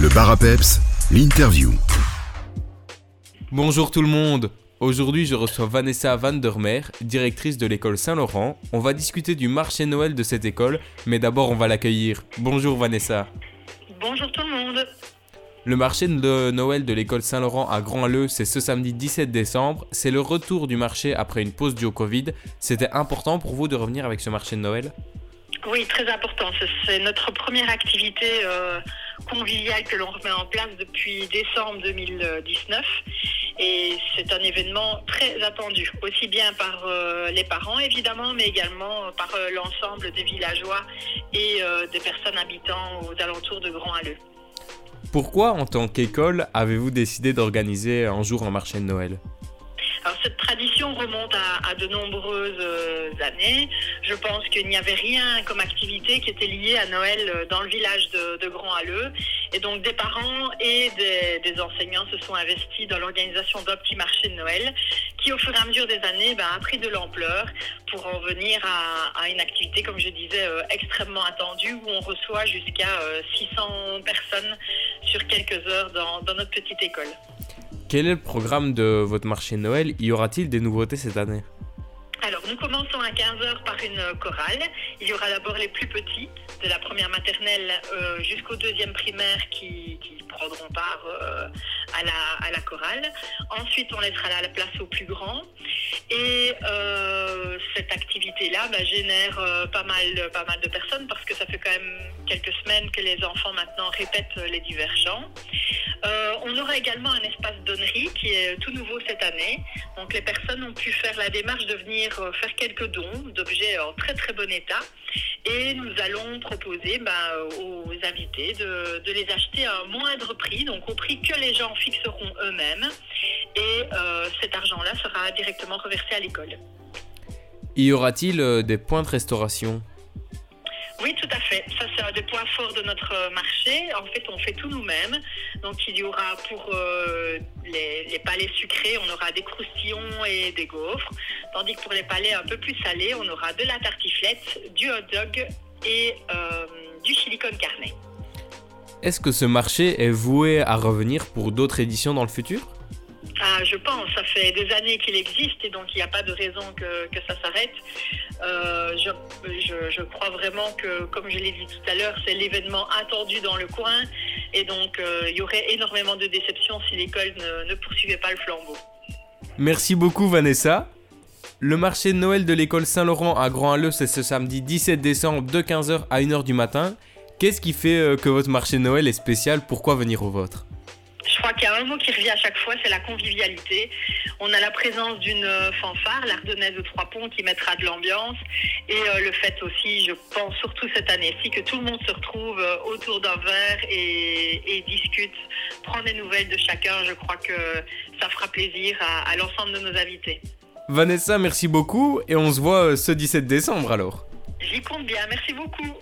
Le bar à peps, l'interview. Bonjour tout le monde Aujourd'hui, je reçois Vanessa Van der Meer, directrice de l'école Saint-Laurent. On va discuter du marché Noël de cette école, mais d'abord on va l'accueillir. Bonjour Vanessa. Bonjour tout le monde. Le marché de Noël de l'école Saint-Laurent à Grand-Alleux, c'est ce samedi 17 décembre. C'est le retour du marché après une pause due au Covid. C'était important pour vous de revenir avec ce marché de Noël? Oui, très important. C'est- C'est notre première activité euh, conviviale que l'on remet en place depuis décembre 2019. Et c'est un événement très attendu, aussi bien par euh, les parents évidemment, mais également par euh, l'ensemble des villageois et euh, des personnes habitant aux alentours de Grand-Alleux. Pourquoi, en tant qu'école, avez-vous décidé d'organiser un jour un marché de Noël? Cette tradition remonte à, à de nombreuses euh, années. Je pense qu'il n'y avait rien comme activité qui était liée à Noël euh, dans le village de, Grand-Alleux. Et donc des parents et des, enseignants se sont investis dans l'organisation d'un petit marché de Noël qui au fur et à mesure des années ben, a pris de l'ampleur pour en venir à, une activité, comme je disais, euh, extrêmement attendue où on reçoit jusqu'à euh, 600 personnes sur quelques heures dans notre petite école. Quel est le programme de votre marché de Noël? Y aura-t-il des nouveautés cette année? Alors, nous commençons à 15h par une euh, chorale. Il y aura d'abord les plus petits, de la première maternelle euh, jusqu'au deuxième primaire, qui, prendront part euh, à, la, chorale. Ensuite, on laissera la, la place aux plus grands. Et euh, activité-là bah, génère euh, pas, mal, pas mal de personnes parce que ça fait quand même quelques semaines que les enfants maintenant répètent euh, les divers chants. Euh, on aura également un espace donnerie qui est tout nouveau cette année. Donc les personnes ont pu faire la démarche de venir euh, faire quelques dons d'objets en très très bon état. Et nous allons proposer bah, aux invités de, les acheter à un moindre prix, donc au prix que les gens fixeront eux-mêmes. Et euh, cet argent-là sera directement reversé à l'école. Y aura-t-il euh, des points de restauration? Oui, tout à fait. Ça, c'est un des points forts de notre euh, marché. En fait, on fait tout nous-mêmes. Donc, il y aura pour euh, les, les palais sucrés, on aura des croustillons et des gaufres. Tandis que pour les palais un peu plus salés, on aura de la tartiflette, du hot dog et euh, du chili con carne. Est-ce que ce marché est voué à revenir pour d'autres éditions dans le futur? Ah, je pense, ça fait des années qu'il existe et donc il n'y a pas de raison que, ça s'arrête. Euh, je, crois vraiment que, comme je l'ai dit tout à l'heure, c'est l'événement attendu dans le coin et donc euh, il y aurait énormément de déceptions si l'école ne, ne poursuivait pas le flambeau. Merci beaucoup Vanessa. Le marché de Noël de l'école Saint-Laurent à Grand-Alleux, c'est ce samedi 17 décembre de 15h à 1h du matin. Qu'est-ce qui fait euh, que votre marché de Noël est spécial? Pourquoi venir au vôtre? Crois qu'il y a un mot qui revient à chaque fois, c'est la convivialité. On a la présence d'une euh, fanfare, l'Ardennaise de Trois-Ponts, qui mettra de l'ambiance. Et euh, le fait aussi, je pense surtout cette année-ci, que tout le monde se retrouve euh, autour d'un verre et, et discute, prend des nouvelles de chacun. Je crois que ça fera plaisir à, à l'ensemble de nos invités. Vanessa, merci beaucoup et on se voit ce 17 décembre alors. J'y compte bien. Merci beaucoup.